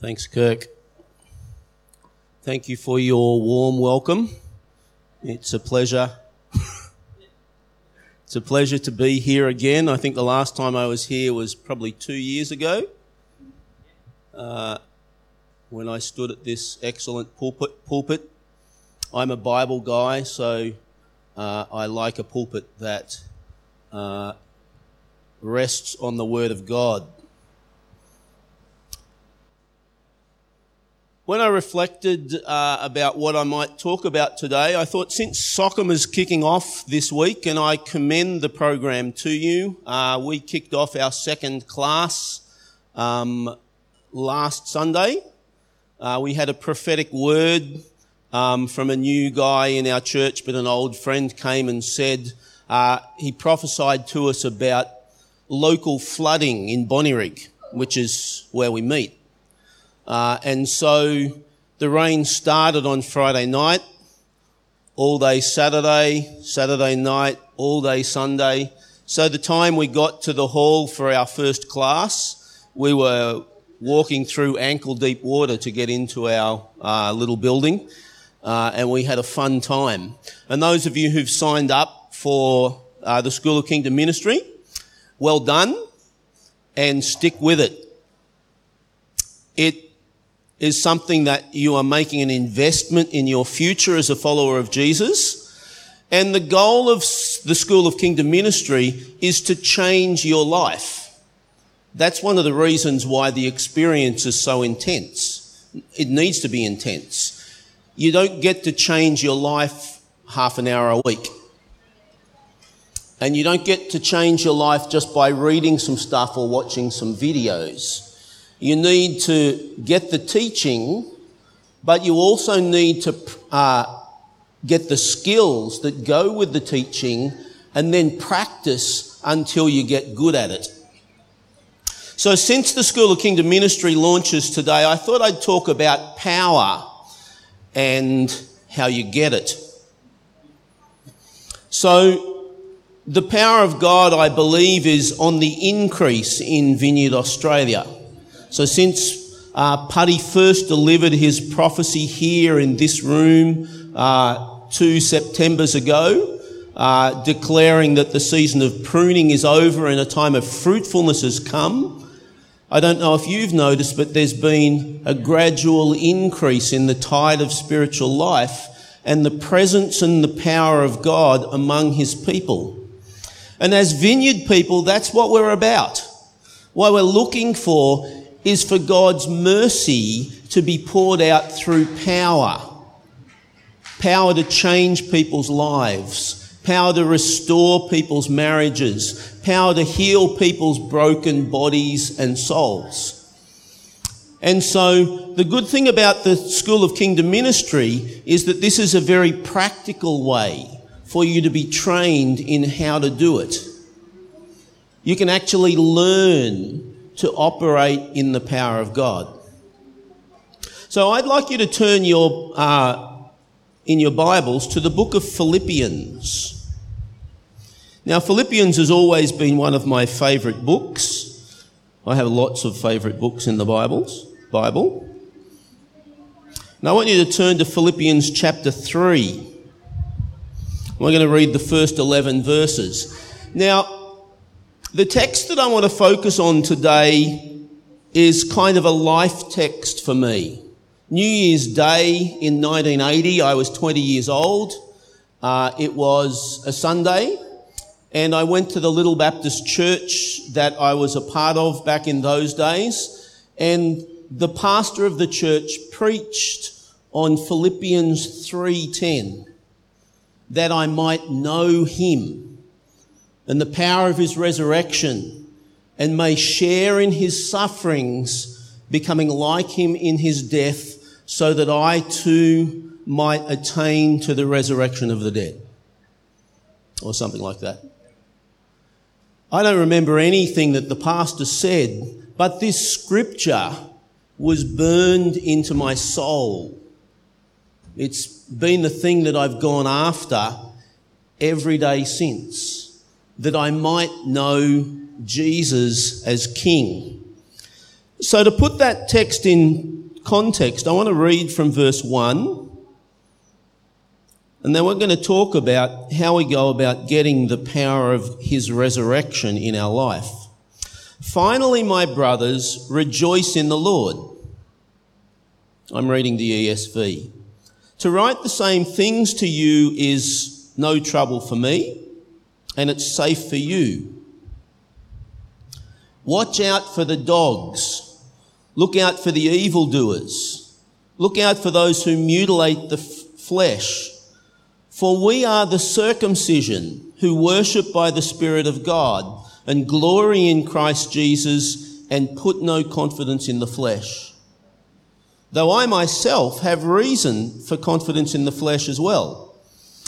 Thanks, Kirk. Thank you for your warm welcome. It's a pleasure. it's a pleasure to be here again. I think the last time I was here was probably two years ago uh, when I stood at this excellent pulpit. pulpit. I'm a Bible guy, so uh, I like a pulpit that uh, rests on the Word of God. When I reflected uh, about what I might talk about today, I thought since Sockham is kicking off this week, and I commend the program to you, uh, we kicked off our second class um, last Sunday. Uh, we had a prophetic word um, from a new guy in our church, but an old friend came and said uh, he prophesied to us about local flooding in Bonnyrigg, which is where we meet. Uh, and so the rain started on Friday night, all day Saturday, Saturday night, all day Sunday. So the time we got to the hall for our first class, we were walking through ankle deep water to get into our uh, little building. Uh, and we had a fun time. And those of you who've signed up for uh, the School of Kingdom Ministry, well done and stick with it. It is something that you are making an investment in your future as a follower of Jesus. And the goal of the School of Kingdom Ministry is to change your life. That's one of the reasons why the experience is so intense. It needs to be intense. You don't get to change your life half an hour a week. And you don't get to change your life just by reading some stuff or watching some videos. You need to get the teaching, but you also need to uh, get the skills that go with the teaching and then practice until you get good at it. So, since the School of Kingdom Ministry launches today, I thought I'd talk about power and how you get it. So, the power of God, I believe, is on the increase in Vineyard Australia. So since uh, Putty first delivered his prophecy here in this room uh, two Septembers ago, uh, declaring that the season of pruning is over and a time of fruitfulness has come. I don't know if you've noticed, but there's been a gradual increase in the tide of spiritual life and the presence and the power of God among his people. And as vineyard people, that's what we're about. What we're looking for is for God's mercy to be poured out through power. Power to change people's lives. Power to restore people's marriages. Power to heal people's broken bodies and souls. And so the good thing about the School of Kingdom Ministry is that this is a very practical way for you to be trained in how to do it. You can actually learn to operate in the power of God. So I'd like you to turn your, uh, in your Bibles to the book of Philippians. Now, Philippians has always been one of my favourite books. I have lots of favourite books in the Bibles, Bible. Now, I want you to turn to Philippians chapter 3. We're going to read the first 11 verses. Now, the text that I want to focus on today is kind of a life text for me. New Year's Day in 1980, I was 20 years old. Uh, it was a Sunday, and I went to the Little Baptist church that I was a part of back in those days, and the pastor of the church preached on Philippians 3:10 that I might know him and the power of his resurrection and may share in his sufferings, becoming like him in his death, so that I too might attain to the resurrection of the dead. Or something like that. I don't remember anything that the pastor said, but this scripture was burned into my soul. It's been the thing that I've gone after every day since that I might know Jesus as King. So, to put that text in context, I want to read from verse 1. And then we're going to talk about how we go about getting the power of his resurrection in our life. Finally, my brothers, rejoice in the Lord. I'm reading the ESV. To write the same things to you is no trouble for me, and it's safe for you. Watch out for the dogs. Look out for the evildoers. Look out for those who mutilate the f- flesh. For we are the circumcision who worship by the Spirit of God and glory in Christ Jesus and put no confidence in the flesh. Though I myself have reason for confidence in the flesh as well.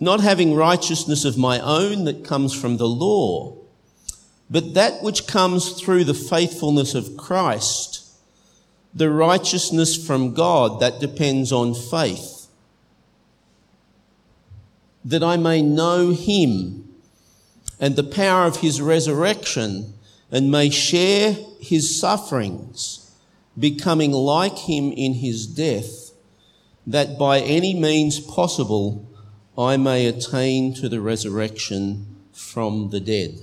not having righteousness of my own that comes from the law, but that which comes through the faithfulness of Christ, the righteousness from God that depends on faith, that I may know him and the power of his resurrection and may share his sufferings, becoming like him in his death, that by any means possible I may attain to the resurrection from the dead.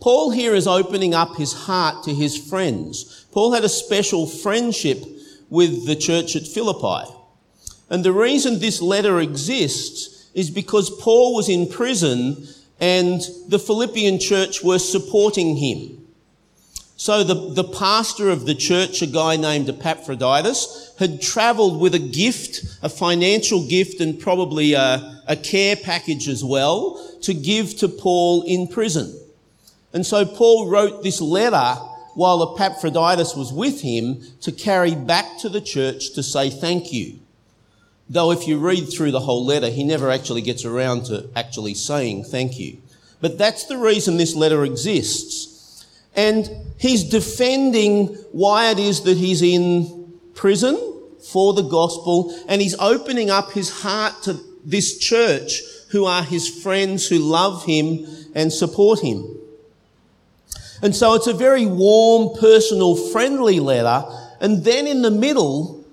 Paul here is opening up his heart to his friends. Paul had a special friendship with the church at Philippi. And the reason this letter exists is because Paul was in prison and the Philippian church were supporting him. So the, the pastor of the church, a guy named Epaphroditus, had travelled with a gift, a financial gift and probably a, a care package as well to give to Paul in prison. And so Paul wrote this letter while Epaphroditus was with him to carry back to the church to say thank you. Though if you read through the whole letter, he never actually gets around to actually saying thank you. But that's the reason this letter exists. And he's defending why it is that he's in prison for the gospel and he's opening up his heart to this church who are his friends who love him and support him. And so it's a very warm, personal, friendly letter. And then in the middle,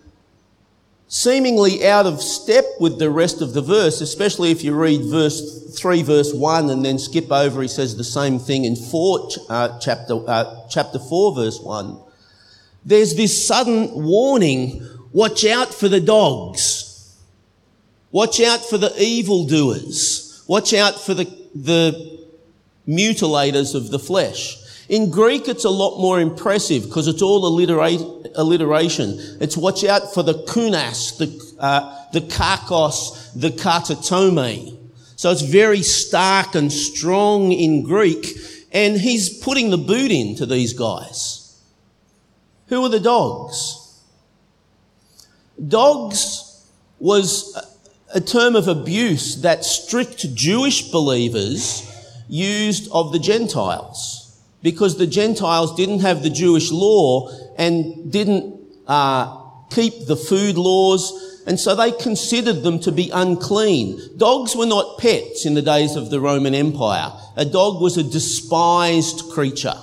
seemingly out of step with the rest of the verse, especially if you read verse 3, verse 1, and then skip over, he says the same thing in 4, uh, chapter, uh, chapter 4, verse 1. There's this sudden warning, watch out for the dogs. Watch out for the evildoers. Watch out for the, the mutilators of the flesh. In Greek, it's a lot more impressive because it's all alliteration. It's watch out for the kunas, the, uh, the kakos, the katatome. So it's very stark and strong in Greek. And he's putting the boot into these guys. Who are the dogs? Dogs was a term of abuse that strict Jewish believers used of the Gentiles because the Gentiles didn't have the Jewish law and didn't uh, keep the food laws, and so they considered them to be unclean. Dogs were not pets in the days of the Roman Empire. A dog was a despised creature.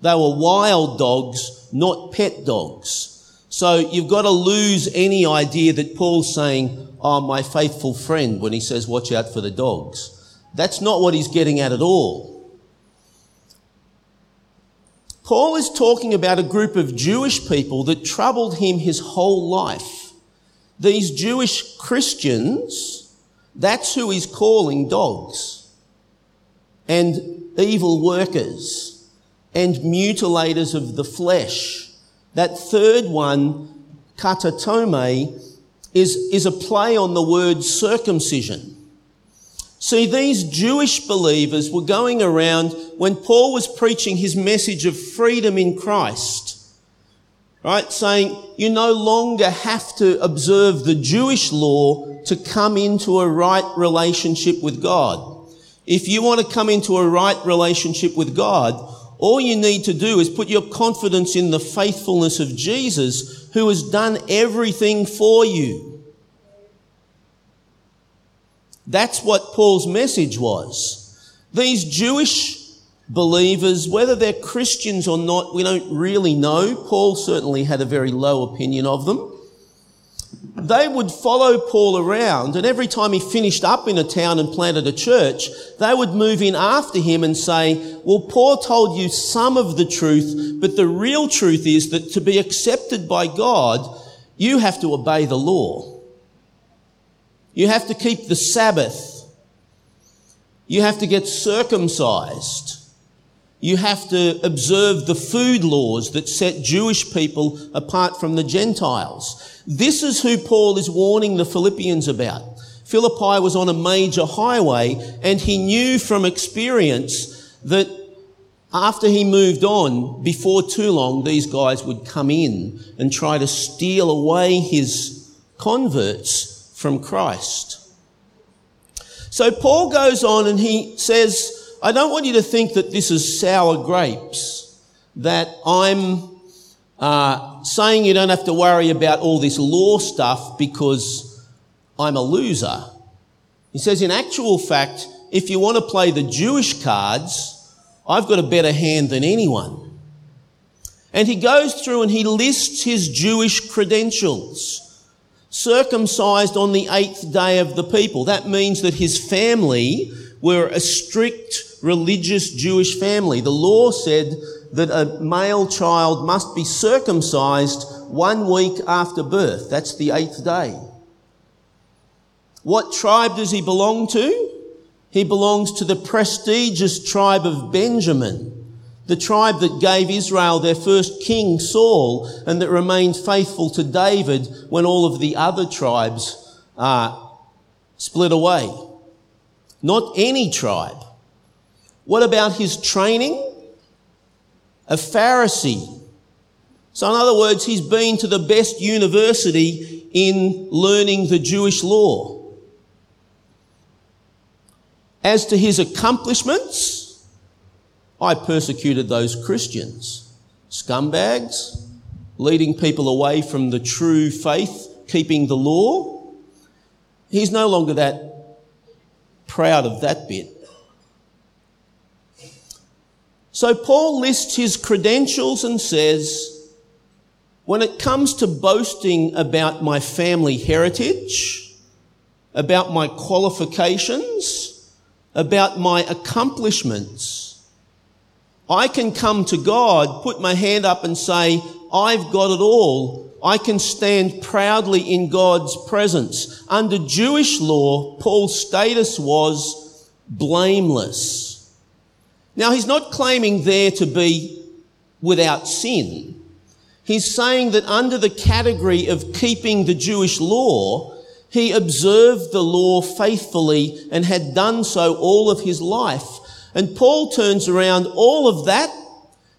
They were wild dogs, not pet dogs. So you've got to lose any idea that Paul's saying, Oh, my faithful friend, when he says, watch out for the dogs. That's not what he's getting at at all. Paul is talking about a group of Jewish people that troubled him his whole life. These Jewish Christians, that's who he's calling dogs and evil workers and mutilators of the flesh. That third one, katatome, is, is a play on the word circumcision. See, these Jewish believers were going around when Paul was preaching his message of freedom in Christ, right? Saying you no longer have to observe the Jewish law to come into a right relationship with God. If you want to come into a right relationship with God, all you need to do is put your confidence in the faithfulness of Jesus who has done everything for you. That's what Paul's message was. These Jewish believers, whether they're Christians or not, we don't really know. Paul certainly had a very low opinion of them. They would follow Paul around, and every time he finished up in a town and planted a church, they would move in after him and say, Well, Paul told you some of the truth, but the real truth is that to be accepted by God, you have to obey the law. You have to keep the Sabbath. You have to get circumcised. You have to observe the food laws that set Jewish people apart from the Gentiles. This is who Paul is warning the Philippians about. Philippi was on a major highway and he knew from experience that after he moved on, before too long, these guys would come in and try to steal away his converts from Christ. So Paul goes on and he says, I don't want you to think that this is sour grapes, that I'm uh, saying you don't have to worry about all this law stuff because I'm a loser. He says, in actual fact, if you want to play the Jewish cards, I've got a better hand than anyone. And he goes through and he lists his Jewish credentials circumcised on the eighth day of the people. That means that his family were a strict religious Jewish family. The law said that a male child must be circumcised one week after birth. That's the eighth day. What tribe does he belong to? He belongs to the prestigious tribe of Benjamin the tribe that gave Israel their first king, Saul, and that remained faithful to David when all of the other tribes uh, split away. Not any tribe. What about his training? A Pharisee. So, in other words, he's been to the best university in learning the Jewish law. As to his accomplishments, I persecuted those Christians. Scumbags, leading people away from the true faith, keeping the law. He's no longer that proud of that bit. So Paul lists his credentials and says, when it comes to boasting about my family heritage, about my qualifications, about my accomplishments, I can come to God, put my hand up and say, I've got it all. I can stand proudly in God's presence. Under Jewish law, Paul's status was blameless. Now, he's not claiming there to be without sin. He's saying that under the category of keeping the Jewish law, he observed the law faithfully and had done so all of his life. And Paul turns around all of that.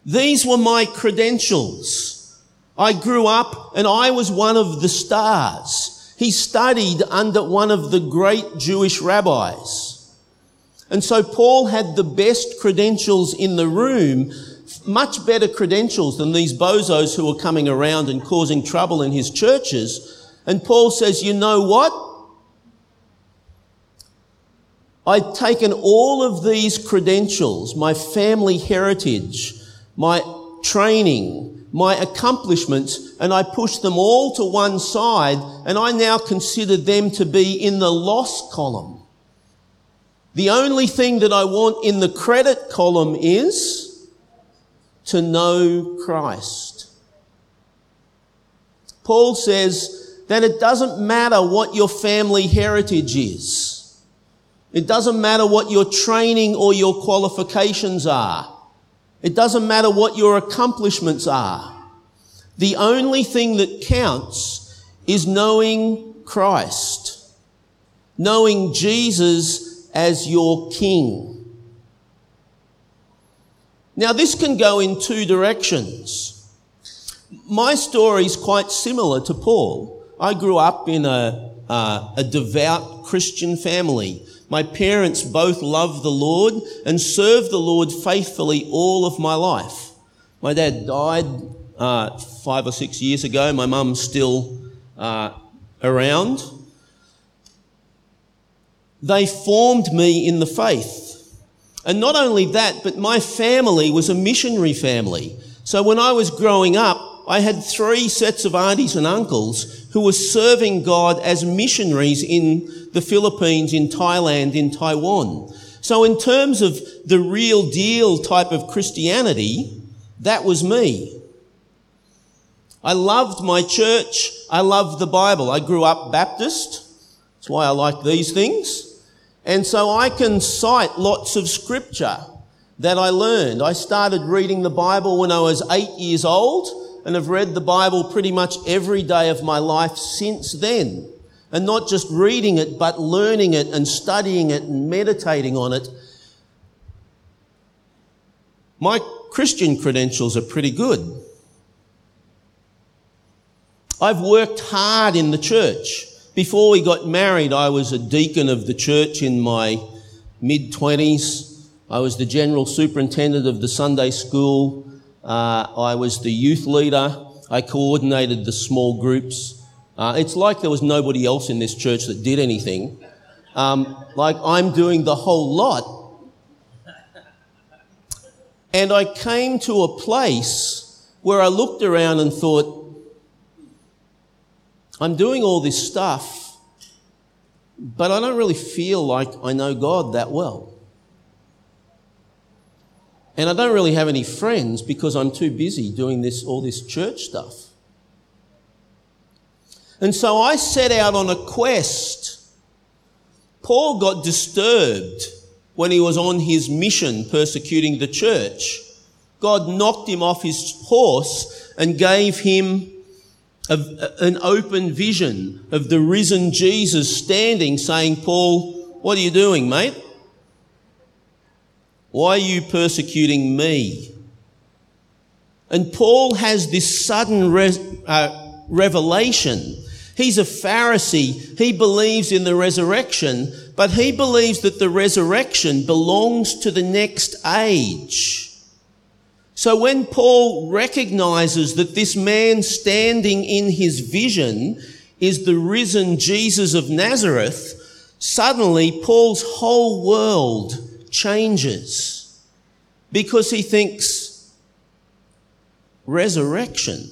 These were my credentials. I grew up and I was one of the stars. He studied under one of the great Jewish rabbis. And so Paul had the best credentials in the room, much better credentials than these bozos who were coming around and causing trouble in his churches. And Paul says, you know what? I'd taken all of these credentials, my family heritage, my training, my accomplishments, and I pushed them all to one side, and I now consider them to be in the loss column. The only thing that I want in the credit column is to know Christ. Paul says that it doesn't matter what your family heritage is. It doesn't matter what your training or your qualifications are. It doesn't matter what your accomplishments are. The only thing that counts is knowing Christ, knowing Jesus as your King. Now, this can go in two directions. My story is quite similar to Paul. I grew up in a, uh, a devout Christian family. My parents both loved the Lord and served the Lord faithfully all of my life. My dad died uh, five or six years ago. My mum's still uh, around. They formed me in the faith. And not only that, but my family was a missionary family. So when I was growing up, I had three sets of aunties and uncles who were serving God as missionaries in the Philippines, in Thailand, in Taiwan. So in terms of the real deal type of Christianity, that was me. I loved my church. I loved the Bible. I grew up Baptist. That's why I like these things. And so I can cite lots of scripture that I learned. I started reading the Bible when I was eight years old and have read the Bible pretty much every day of my life since then. And not just reading it, but learning it and studying it and meditating on it. My Christian credentials are pretty good. I've worked hard in the church. Before we got married, I was a deacon of the church in my mid 20s. I was the general superintendent of the Sunday school. Uh, I was the youth leader. I coordinated the small groups. Uh, it's like there was nobody else in this church that did anything. Um, like I'm doing the whole lot. And I came to a place where I looked around and thought, I'm doing all this stuff, but I don't really feel like I know God that well. And I don't really have any friends because I'm too busy doing this, all this church stuff. And so I set out on a quest. Paul got disturbed when he was on his mission persecuting the church. God knocked him off his horse and gave him of an open vision of the risen Jesus standing saying, Paul, what are you doing, mate? Why are you persecuting me? And Paul has this sudden re- uh, revelation. He's a Pharisee. He believes in the resurrection, but he believes that the resurrection belongs to the next age. So when Paul recognizes that this man standing in his vision is the risen Jesus of Nazareth, suddenly Paul's whole world changes because he thinks resurrection.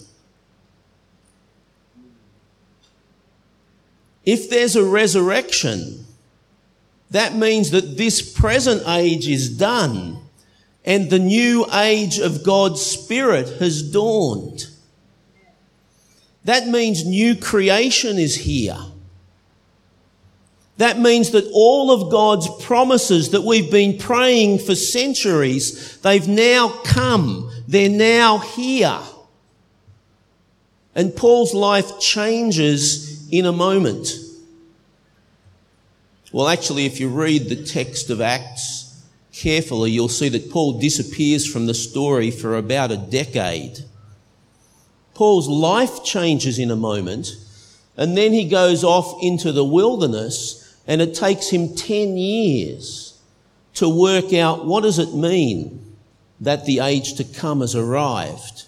If there's a resurrection, that means that this present age is done and the new age of God's Spirit has dawned. That means new creation is here. That means that all of God's promises that we've been praying for centuries, they've now come. They're now here. And Paul's life changes in a moment. Well, actually, if you read the text of Acts, carefully, you'll see that Paul disappears from the story for about a decade. Paul's life changes in a moment, and then he goes off into the wilderness, and it takes him 10 years to work out what does it mean that the age to come has arrived?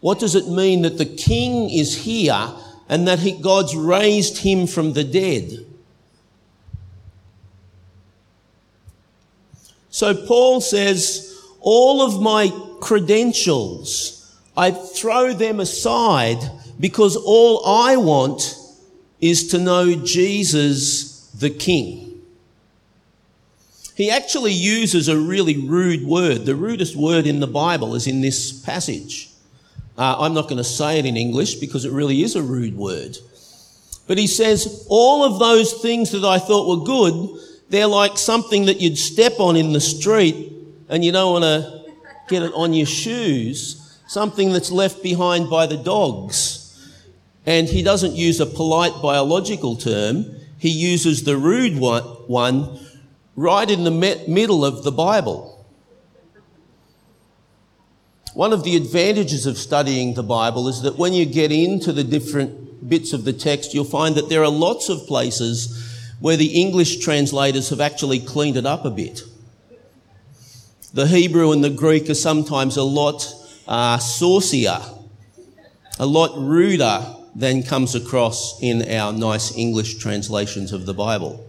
What does it mean that the king is here and that he, God's raised him from the dead? So Paul says, all of my credentials, I throw them aside because all I want is to know Jesus the King. he actually uses a really rude word. The rudest word in the Bible is in this passage. Uh, I'm not going to say it in English because it really is a rude word. But he says, all of those things that I thought were good, they're like something that you'd step on in the street and you don't want to get it on your shoes, something that's left behind by the dogs. And he doesn't use a polite biological term, he uses the rude one, right in the middle of the Bible. One of the advantages of studying the Bible is that when you get into the different bits of the text, you'll find that there are lots of places where the English translators have actually cleaned it up a bit. The Hebrew and the Greek are sometimes a lot uh, saucier, a lot ruder than comes across in our nice English translations of the Bible.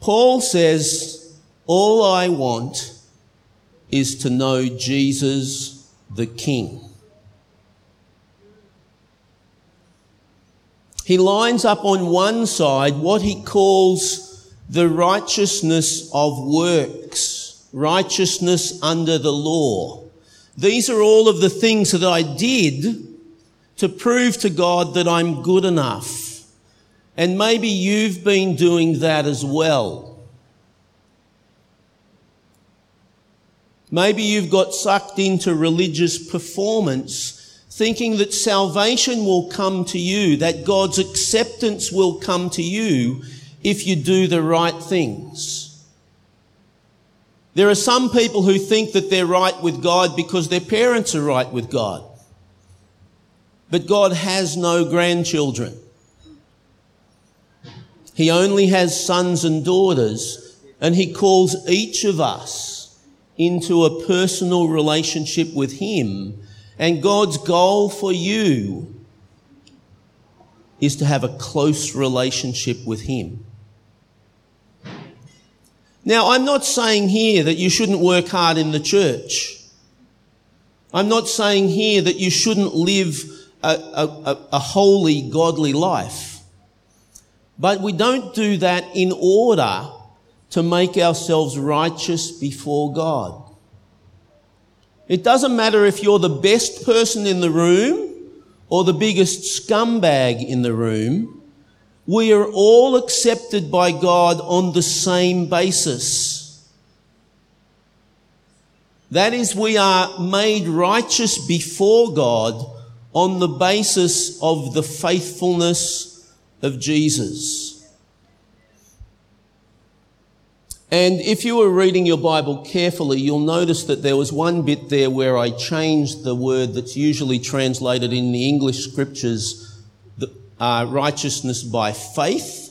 Paul says, All I want is to know Jesus the King. He lines up on one side what he calls the righteousness of works, righteousness under the law. These are all of the things that I did to prove to God that I'm good enough. And maybe you've been doing that as well. Maybe you've got sucked into religious performance, thinking that salvation will come to you, that God's acceptance will come to you if you do the right things. There are some people who think that they're right with God because their parents are right with God. But God has no grandchildren. He only has sons and daughters, and He calls each of us into a personal relationship with Him. And God's goal for you is to have a close relationship with Him. Now, I'm not saying here that you shouldn't work hard in the church. I'm not saying here that you shouldn't live a, a, a, holy, godly life. But we don't do that in order to make ourselves righteous before God. It doesn't matter if you're the best person in the room or the biggest scumbag in the room. We are all accepted by God on the same basis. That is, we are made righteous before God on the basis of the faithfulness of Jesus. And if you were reading your Bible carefully, you'll notice that there was one bit there where I changed the word that's usually translated in the English scriptures, uh, righteousness by faith.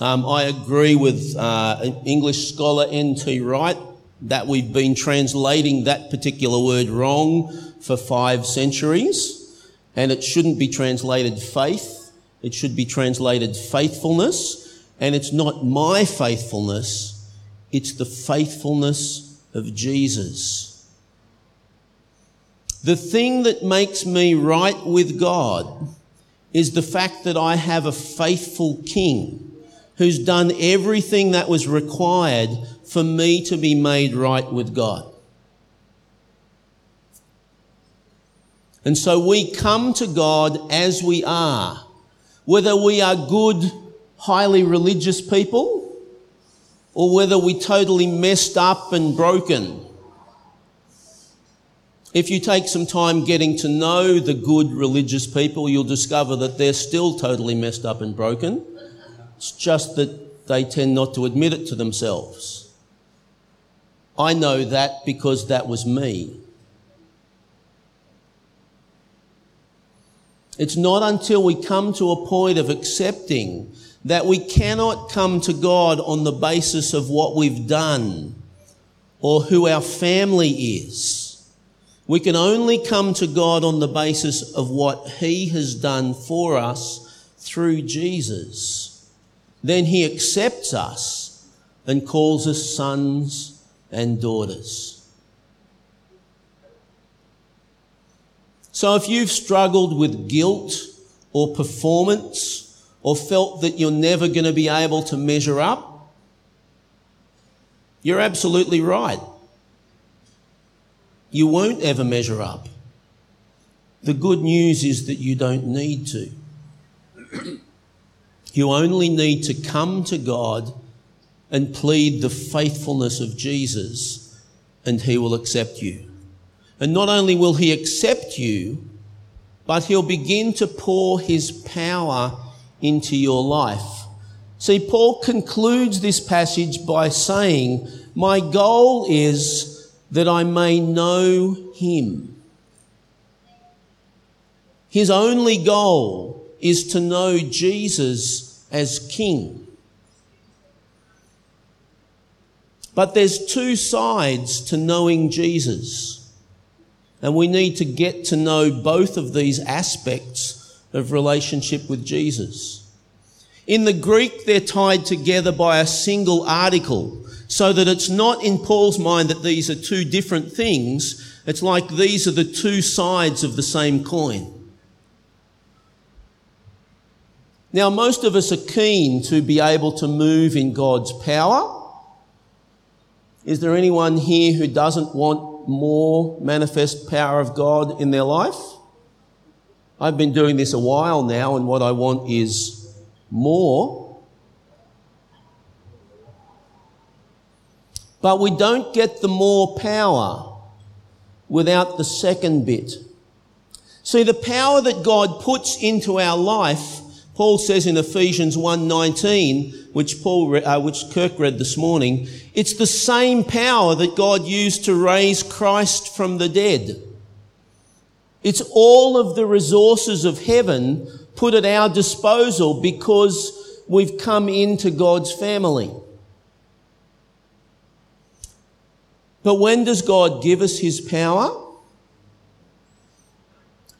Um, I agree with uh, English scholar N.T. Wright that we've been translating that particular word wrong for five centuries, and it shouldn't be translated faith. It should be translated faithfulness and it's not my faithfulness, it's the faithfulness of Jesus. The thing that makes me right with God is the fact that I have a faithful king who's done everything that was required for me to be made right with God. And so we come to God as we are, whether we are good highly religious people or whether we totally messed up and broken. If you take some time getting to know the good religious people, you'll discover that they're still totally messed up and broken. It's just that they tend not to admit it to themselves. I know that because that was me. It's not until we come to a point of accepting that we cannot come to God on the basis of what we've done or who our family is. We can only come to God on the basis of what He has done for us through Jesus. Then He accepts us and calls us sons and daughters. So if you've struggled with guilt or performance or felt that you're never going to be able to measure up? You're absolutely right. You won't ever measure up. The good news is that you don't need to. you only need to come to God and plead the faithfulness of Jesus, and He will accept you. And not only will He accept you, but He'll begin to pour His power into your life. See, Paul concludes this passage by saying, My goal is that I may know Him. His only goal is to know Jesus as King. But there's two sides to knowing Jesus. And we need to get to know both of these aspects of relationship with Jesus. In the Greek, they're tied together by a single article, so that it's not in Paul's mind that these are two different things. It's like these are the two sides of the same coin. Now, most of us are keen to be able to move in God's power. Is there anyone here who doesn't want more manifest power of God in their life? I've been doing this a while now, and what I want is more. But we don't get the more power without the second bit. See, the power that God puts into our life, Paul says in Ephesians 1:19, which Paul, uh, which Kirk read this morning, it's the same power that God used to raise Christ from the dead. It's all of the resources of heaven put at our disposal because we've come into God's family. But when does God give us his power?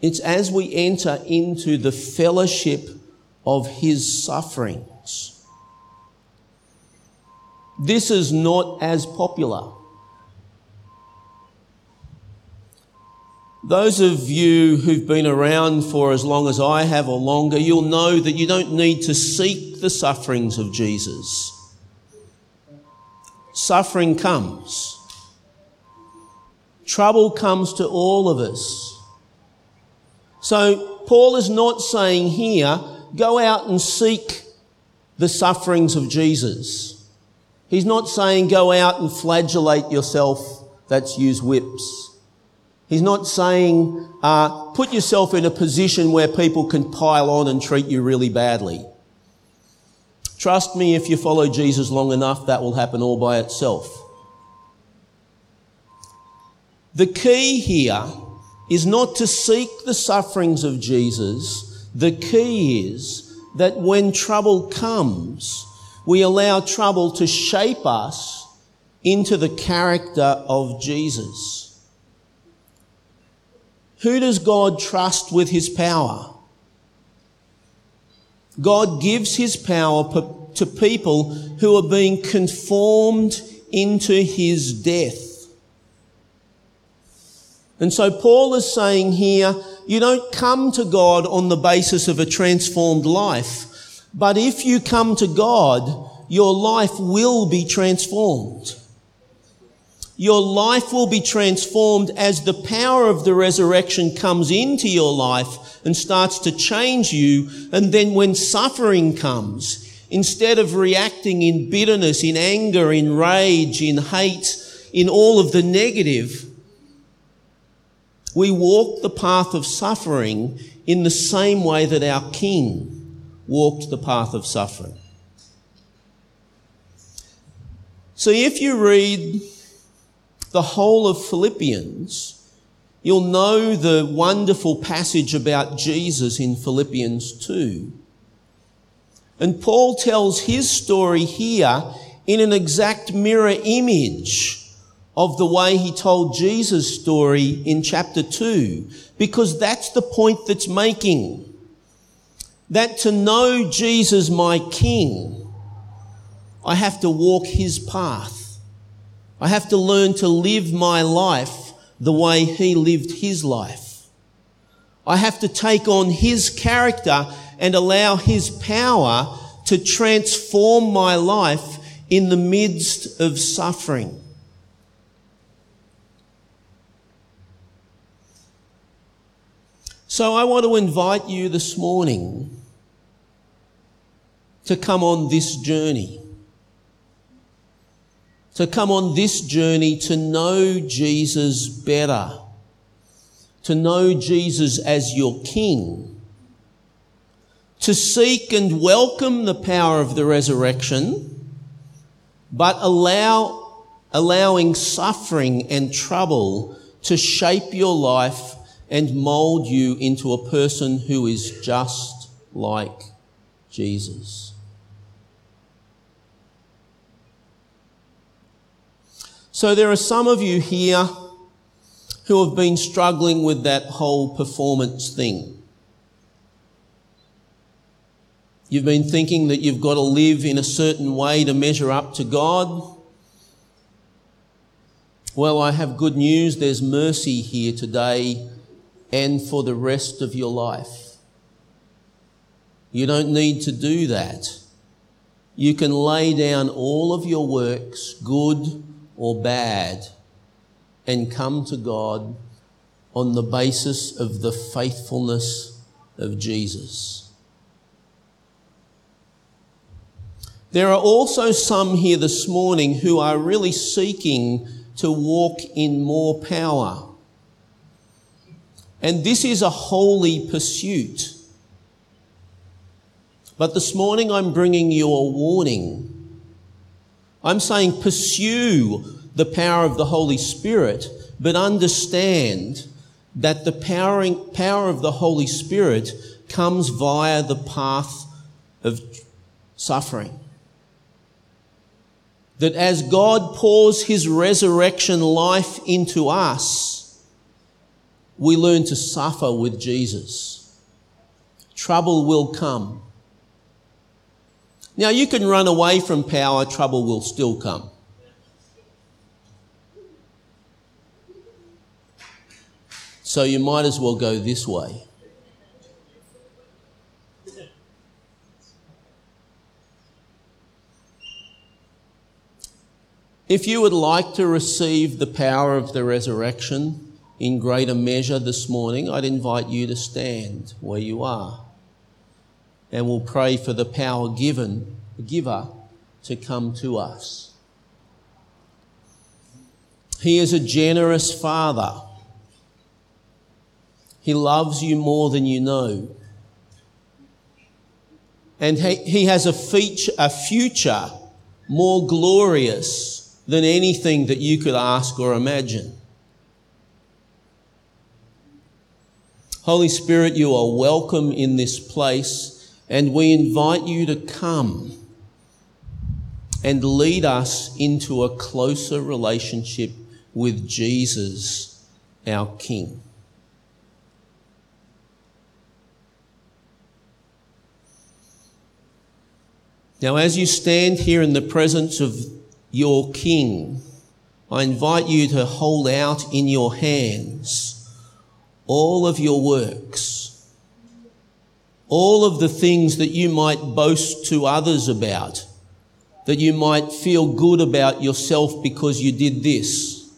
It's as we enter into the fellowship of his sufferings. This is not as popular. Those of you who've been around for as long as I have or longer, you'll know that you don't need to seek the sufferings of Jesus. Suffering comes. Trouble comes to all of us. So, Paul is not saying here, go out and seek the sufferings of Jesus. He's not saying go out and flagellate yourself, that's use whips. He's not saying uh, put yourself in a position where people can pile on and treat you really badly. Trust me, if you follow Jesus long enough, that will happen all by itself. The key here is not to seek the sufferings of Jesus. The key is that when trouble comes, we allow trouble to shape us into the character of Jesus. Who does God trust with his power? God gives his power to people who are being conformed into his death. And so Paul is saying here, you don't come to God on the basis of a transformed life. But if you come to God, your life will be transformed. Your life will be transformed as the power of the resurrection comes into your life and starts to change you. And then when suffering comes, instead of reacting in bitterness, in anger, in rage, in hate, in all of the negative, we walk the path of suffering in the same way that our King walked the path of suffering. So if you read the whole of Philippians, you'll know the wonderful passage about Jesus in Philippians 2. And Paul tells his story here in an exact mirror image of the way he told Jesus' story in chapter 2, because that's the point that's making that to know Jesus, my King, I have to walk his path. I have to learn to live my life the way he lived his life. I have to take on his character and allow His power to transform my life in the midst of suffering. So I want to invite you this morning to come on this journey. To come on this journey to know Jesus better. To know Jesus as your King. To seek and welcome the power of the resurrection, but allow, allowing suffering and trouble to shape your life and mold you into a person who is just like Jesus. So there are some of you here who have been struggling with that whole performance thing. You've been thinking that you've got to live in a certain way to measure up to God. Well, I have good news. There's mercy here today and for the rest of your life. You don't need to do that. You can lay down all of your works, good or bad, and come to God on the basis of the faithfulness of Jesus. There are also some here this morning who are really seeking to walk in more power. And this is a holy pursuit. But this morning I'm bringing you a warning. I'm saying pursue the power of the Holy Spirit, but understand that the powering, power of the Holy Spirit comes via the path of suffering. That as God pours his resurrection life into us, we learn to suffer with Jesus. Trouble will come. Now, you can run away from power, trouble will still come. So you might as well go this way. If you would like to receive the power of the resurrection, in greater measure this morning, I'd invite you to stand where you are. And we'll pray for the power given, the giver, to come to us. He is a generous Father. He loves you more than you know. And he, he has a, feature, a future more glorious than anything that you could ask or imagine. Holy Spirit, you are welcome in this place, and we invite you to come and lead us into a closer relationship with Jesus, our King. Now, as you stand here in the presence of your King, I invite you to hold out in your hands all of your works, all of the things that you might boast to others about, that you might feel good about yourself because you did this.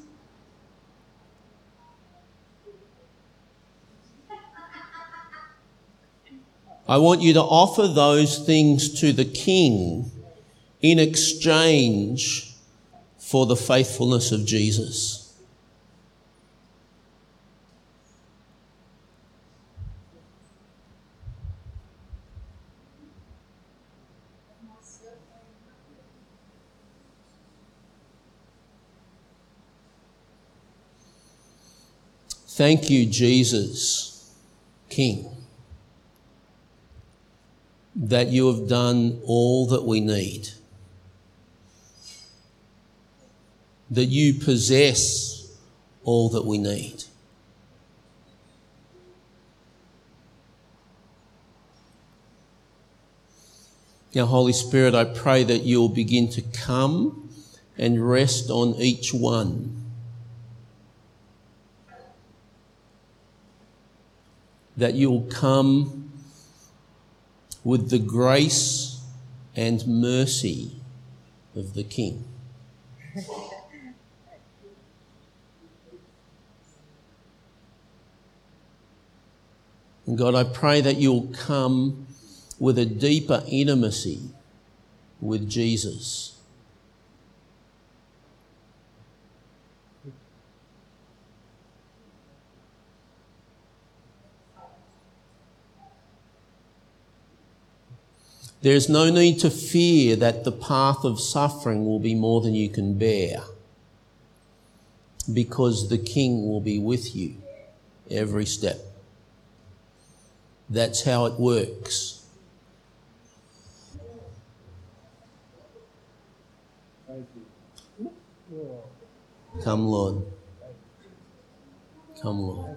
I want you to offer those things to the King in exchange for the faithfulness of Jesus. Thank you, Jesus, King, that you have done all that we need, that you possess all that we need. Now, Holy Spirit, I pray that you'll begin to come and rest on each one that you'll come with the grace and mercy of the King. And God, I pray that you'll come with a deeper intimacy with Jesus. There's no need to fear that the path of suffering will be more than you can bear because the King will be with you every step. That's how it works. Come, Lord. Come, Lord.